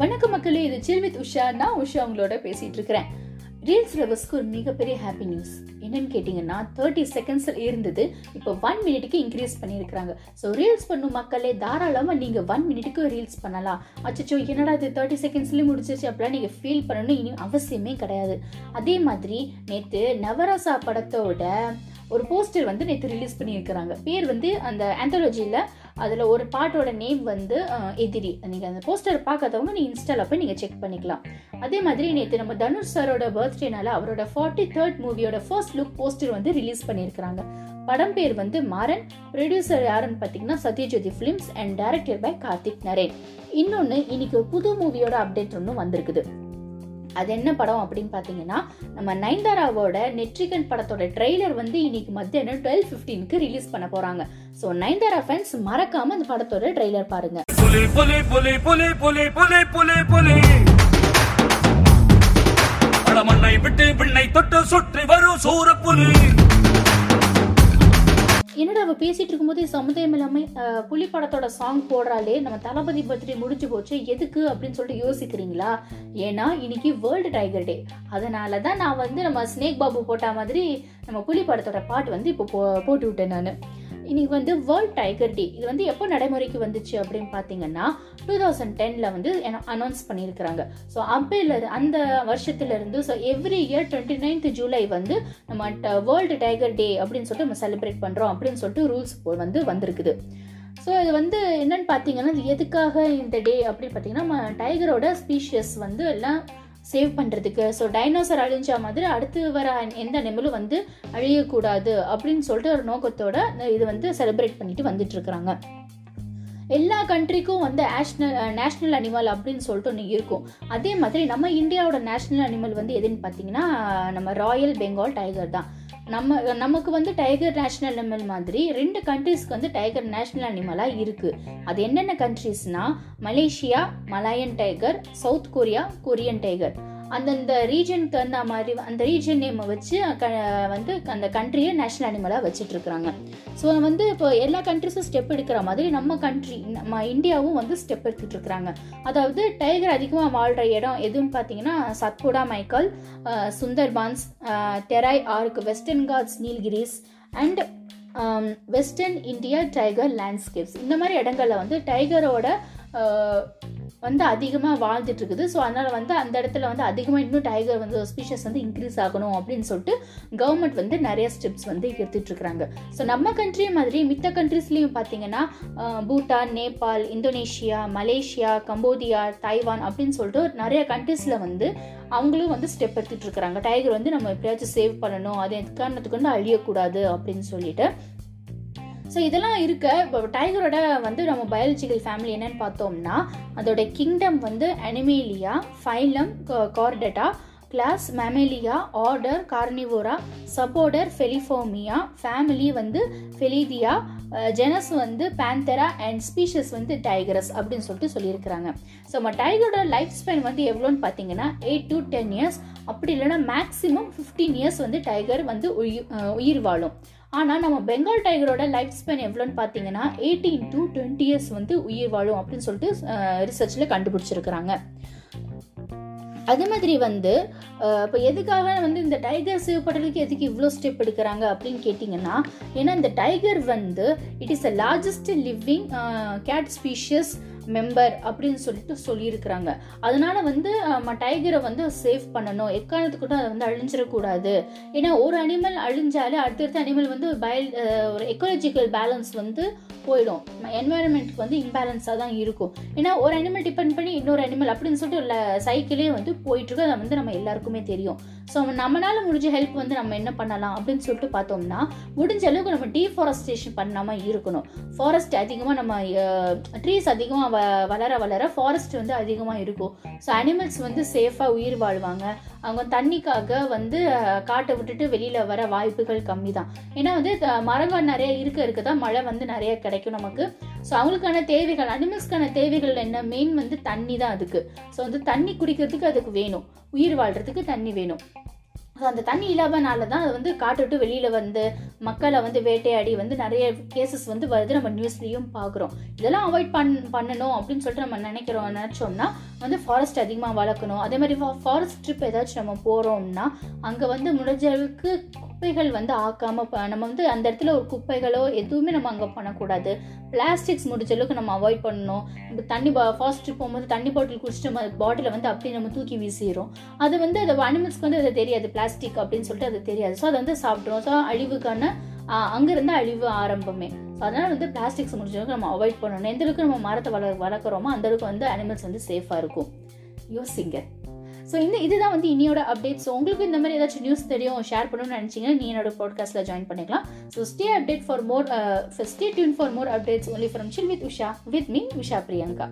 வணக்கம் மக்களே இது சில் வித் உஷா. நான் உஷா உங்களோட பேசிட்டு இருக்கிறேன். ரீல்ஸ் லவர்ஸ்க்கு ஒரு மிகப்பெரிய ஹாப்பி நியூஸ் என்னன்னு கேட்டிங்கன்னா தேர்ட்டி செகண்ட்ஸ் இருந்தது. இப்போ ஒன் மினிட்டுக்கு இன்க்ரீஸ் பண்ணியிருக்கிறாங்க. ஸோ ரீல்ஸ் பண்ணும் மக்களே தாராளமாக நீங்கள் ஒன் மினிட்டுக்கு ரீல்ஸ் பண்ணலாம். அச்சோ என்னடா இது? தேர்ட்டி செகண்ட்ஸ்லேயும் முடிச்சிச்சு அப்படிலாம் நீங்கள் ஃபீல் பண்ணணும் இனி அவசியமே கிடையாது. அதே மாதிரி நேற்று நவராசா படத்தோட ஒரு போஸ்டர் வந்து நேற்று ரிலீஸ் பண்ணியிருக்கிறாங்க. பேர் வந்து அந்த ஆந்தாலஜியில் அதில் ஒரு பாட்டோட நேம் வந்து எதிரி. நீங்கள் அந்த போஸ்டர் பார்க்காதவங்க நீங்கள் இன்ஸ்டாவில் போய் நீங்கள் செக் பண்ணிக்கலாம். அதே மாதிரி நேற்று நம்ம தனுஷ் சாரோட பர்த்டேனால அவரோட ஃபார்ட்டி தேர்ட் மூவியோட ஃபர்ஸ்ட் லுக் போஸ்டர் வந்து ரிலீஸ் பண்ணியிருக்கிறாங்க. படம் பேர் வந்து மாறன். ப்ரொடியூசர் யாருன்னு பார்த்தீங்கன்னா Sathya Jyothi films and director by Karthick Naren. இன்னொன்று இன்னைக்கு புது மூவியோட அப்டேட் ஒன்று வந்திருக்குது. அது என்ன படம் அப்படின்னு பார்த்தீங்கன்னா நம்ம நயன்தாராவோட நெற்றிகன் படத்தோட ட்ரெய்லர் வந்து இன்னைக்கு மத்தியானம் டுவெல் ஃபிஃப்டீனுக்கு ரிலீஸ் பண்ண போறாங்க. ஸோ நயன்தாரா ஃபேன்ஸ் மறக்காம அந்த படத்தோட ட்ரெய்லர் பாருங்க. மண்ணை விட்டு பின்னை தொட்டு சுற்றி வரும் சூரப்புலி. புலி பேசிகிட்டு பேசிட்டு இருக்கும்போது சமுதாயம் இல்லாம புலி படத்தோட சாங் போடுறாலே நம்ம தளபதி பர்த்டே முடிஞ்சு போச்சு எதுக்கு அப்படின்னு சொல்லிட்டு யோசிக்கிறீங்களா? ஏன்னா இன்னைக்கு வேர்ல்டு டைகர் டே அதனால தான் நான் வந்து நம்ம ஸ்னேக் பாபு போட்ட மாதிரி நம்ம புலி படத்தோட பாட்டு வந்து இப்போ போ- போட்டு விட்டேன் நான். இன்னைக்கு வந்து வேர்ல்ட் டைகர் டே இது வந்து எப்போ நடைமுறைக்கு வந்துச்சு அப்படின்னு பார்த்தீங்கன்னா டூ தௌசண்ட் டென்ல வந்து அனௌன்ஸ் பண்ணியிருக்கிறாங்க. ஸோ அப்பையில அந்த வருஷத்துலேருந்து so every year twenty ninth July வந்து நம்ம வேர்ல்டு டைகர் டே அப்படின்னு சொல்லிட்டு நம்ம செலிப்ரேட் பண்ணுறோம் அப்படின்னு சொல்லிட்டு ரூல்ஸ் வந்து வந்திருக்குது. ஸோ இது வந்து என்னன்னு பார்த்தீங்கன்னா எதுக்காக இந்த டே அப்படின்னு பார்த்தீங்கன்னா நம்ம டைகரோட ஸ்பீஷியஸ் வந்து எல்லாம் சேவ் பண்ணுறதுக்கு ஸோ டைனோசர் அழிஞ்ச மாதிரி அடுத்து வர எந்த அனிமலும் வந்து அழியக்கூடாது. அப்படின்னு சொல்லிட்டு ஒரு நோக்கத்தோட இது வந்து செலிப்ரேட் பண்ணிட்டு வந்துட்டு இருக்கிறாங்க. எல்லா கண்ட்ரிக்கும் வந்து நேஷ்னல் நேஷ்னல் அனிமல் அப்படின்னு சொல்லிட்டு ஒன்று இருக்கும். அதே மாதிரி நம்ம இந்தியாவோட நேஷ்னல் அனிமல் வந்து எதுன்னு பார்த்தீங்கன்னா நம்ம ராயல் பெங்கால் டைகர் தான். நம்ம நமக்கு வந்து டைகர் நேஷ்னல் அனிமல் மாதிரி ரெண்டு கண்ட்ரீஸ்க்கு வந்து டைகர் நேஷ்னல் அனிமலாக இருக்குது அது என்னென்ன கண்ட்ரீஸ்னால் Malaysia Malayan tiger South Korea Korean tiger அந்தந்த ரீஜனுக்கு தகுந்த மாதிரி அந்த ரீஜன் நேமை வச்சு க- வந்து அந்த கண்ட்ரியை நேஷ்னல் அனிமலாக வச்சுட்ருக்குறாங்க. ஸோ வந்து இப்போ எல்லா கண்ட்ரிஸும் ஸ்டெப் எடுக்கிற மாதிரி நம்ம கண்ட்ரி நம்ம இந்தியாவும் வந்து ஸ்டெப் எடுத்துகிட்டு இருக்கிறாங்க அதாவது டைகர் அதிகமாக வாழ்கிற இடம் எதுன்னு பார்த்தீங்கன்னா Satpura Maikal Sundarbans Terai arc Western Ghats Nilgiris and western India tiger landscapes இந்த மாதிரி இடங்களில் வந்து டைகரோட வந்து அதிகமாக வாழ்ந்துட்டு இருக்குது ஸோ அதனால் வந்து அந்த இடத்துல வந்து அதிகமாக இன்னும் டைகர் வந்து ஸ்பீஷஸ் வந்து இன்க்ரீஸ் ஆகணும் அப்படின்னு சொல்லிட்டு கவர்மெண்ட் வந்து நிறைய ஸ்டெப்ஸ் வந்து எடுத்துட்டு இருக்கிறாங்க ஸோ நம்ம கண்ட்ரி மாதிரி மித்த கண்ட்ரீஸ்லையும் பார்த்தீங்கன்னா Bhutan Nepal Indonesia Malaysia Cambodia Taiwan அப்படின்னு சொல்லிட்டு நிறைய கண்ட்ரீஸில் வந்து அவங்களும் வந்து ஸ்டெப் எடுத்துகிட்டு இருக்கிறாங்க டைகர் வந்து நம்ம எப்படியாச்சும் சேவ் பண்ணணும். அது எக்காரணத்துக்கு வந்து அழியக்கூடாது அப்படின்னு சொல்லிட்டு. ஸோ இதெல்லாம் இருக்க இப்போ டைகரோட வந்து நம்ம பயாலஜிக்கல் ஃபேமிலி என்னன்னு பார்த்தோம்னா அதோட கிங்டம் வந்து Animalia phylum Chordata class Mammalia order Carnivora suborder Feliformia family வந்து ஃபெலிதியா ஜெனஸ் uh, வந்து பேந்தரா அண்ட் ஸ்பீஷஸ் வந்து டைகரஸ் அப்படின்னு சொல்லிட்டு சொல்லியிருக்கிறாங்க. ஸோ நம்ம டைகரோட லைஃப் ஸ்பென் வந்து எவ்வளோன்னு பார்த்தீங்கன்னா எயிட் டு டென் இயர்ஸ் அப்படி இல்லைன்னா மேக்ஸிமம் ஃபிஃப்டீன் இயர்ஸ் வந்து டைகர் வந்து உயிர் uh, உயிர் வாழும். ஆனால் நம்ம பெங்கால் டைகரோட லைஃப் ஸ்பேன் எவ்வளோன்னு பார்த்தீங்கன்னா எயிட்டீன் டு டுவெண்ட்டி இயர்ஸ் வந்து உயிர் வாழும் அப்படின்னு சொல்லிட்டு ரிசர்ச்சில் கண்டுபிடிச்சிருக்கிறாங்க. அதே மாதிரி வந்து இப்போ எதுக்காக வந்து இந்த டைகர் சேவ் பண்ணுறதுக்கு எதுக்கு இவ்வளோ ஸ்டெப் எடுக்கிறாங்க அப்படின்னு கேட்டிங்கன்னா ஏன்னா இந்த டைகர் வந்து it is a largest living cat species member அப்படின்னு சொல்லிட்டு சொல்லியிருக்கிறாங்க. அதனால வந்து நம்ம டைகரை வந்து சேவ் பண்ணணும். எக்காரணத்துக்கு கூட அதை வந்து அழிஞ்சிடக்கூடாது. ஏன்னா ஒரு அனிமல் அழிஞ்சாலே அடுத்தடுத்த அனிமல் வந்து பயல் ஒரு எக்கோலஜிக்கல் பேலன்ஸ் வந்து போயிடும். என்வாயன்மெண்ட்டுக்கு வந்து இம்பேலன்ஸாக தான் இருக்கும். ஏன்னா ஒரு அனிமல் டிபெண்ட் பண்ணி இன்னொரு அனிமல் அப்படின்னு சொல்லிட்டு சைக்கிளே வந்து வந்து போயிட்டுருக்கு அதை வந்து நம்ம எல்லாருக்குமே தெரியும். ஸோ நம்மளால் முடிஞ்ச ஹெல்ப் வந்து நம்ம என்ன பண்ணலாம் அப்படின்னு சொல்லிட்டு பார்த்தோம்னா முடிஞ்ச அளவுக்கு நம்ம டீஃபாரஸ்டேஷன் பண்ணாமல் இருக்கணும். ஃபாரஸ்ட் அதிகமாக நம்ம ட்ரீஸ் அதிகமாக வ வளர வளர ஃபாரஸ்ட் வந்து அதிகமாக இருக்கும். ஸோ அனிமல்ஸ் வந்து சேஃபாக உயிர் வாழ்வாங்க. அவங்க தண்ணிக்காக வந்து காட்டை விட்டுட்டு வெளியில் வர வாய்ப்புகள் கம்மி தான் ஏன்னா வந்து த- மரங்கள் நிறைய இருக்க இருக்க தான் மழை வந்து நிறைய கிடைக்கும் நமக்கு. ஸோ அவங்களுக்கான தேவைகள் அனிமல்ஸ்க்கான தேவைகள் என்ன? மெயின் வந்து தண்ணி தான் அதுக்கு. ஸோ வந்து தண்ணி குடிக்கிறதுக்கு அதுக்கு வேணும். உயிர் வாழ்கிறதுக்கு தண்ணி வேணும். ஸோ அந்த தண்ணி இல்லாதனால தான் அது வந்து காட்டுட்டு வெளியில் வந்து மக்களை வந்து வேட்டையாடி வந்து நிறைய கேசஸ் வந்து வருது. நம்ம நியூஸ்லேயும் பார்க்குறோம் இதெல்லாம் அவாய்ட் பண் பண்ணணும் அப்படின்னு சொல்லிட்டு நம்ம நினைக்கிறோம் நினச்சோம்னா வந்து ஃபாரஸ்ட் அதிகமாக வளர்க்கணும். அதே மாதிரி ஃபாரஸ்ட் ட்ரிப் ஏதாச்சும் நம்ம போகிறோம்னா அங்கே வந்து முடிஞ்ச அளவுக்கு குப்பைகள் வந்து ஆக்காம நம்ம வந்து அந்த இடத்துல ஒரு குப்பைகளோ எதுவுமே நம்ம அங்கே பண்ணக்கூடாது. பிளாஸ்டிக்ஸ் முடிஞ்ச அளவுக்கு நம்ம அவாய்ட் பண்ணணும். தண்ணி பா ஃபாஸ்ட்டு போகும்போது தண்ணி பாட்டில் குடிச்சிட்டு நம்ம பாட்டிலை வந்து அப்படியே நம்ம தூக்கி வீசிடும் அது வந்து அது அனிமல்ஸ்க்கு வந்து அது தெரியாது. பிளாஸ்டிக் அப்படின்னு சொல்லிட்டு அது தெரியாது. ஸோ அதை வந்து சாப்பிட்றோம் ஸோ அழிவுக்கான ஆஹ், அங்கிருந்து அழிவு ஆரம்பமே. ஸோ அதனால வந்து பிளாஸ்டிக்ஸ் முடிஞ்ச அளவுக்கு நம்ம அவாய்ட் பண்ணணும். எந்த அளவுக்கு நம்ம மரத்தை வள வளர்க்குறோமோ அந்த அளவுக்கு வந்து அனிமல்ஸ் வந்து சேஃபாக இருக்கும். யோசிங்க. ஸோ இந்த இதுதான் வந்து இனியோட அப்டேட்ஸ் உங்களுக்கு இந்த மாதிரி ஏதாச்சும் நியூஸ் தெரியும் ஷேர் பண்ணணும்னு நினச்சிங்கன்னா நீ என்னோட பாட்காஸ்ட்டில் ஜாயின் பண்ணிக்கலாம். So stay update for more stay tune for more updates only from chill with Usha with me Usha Priyanka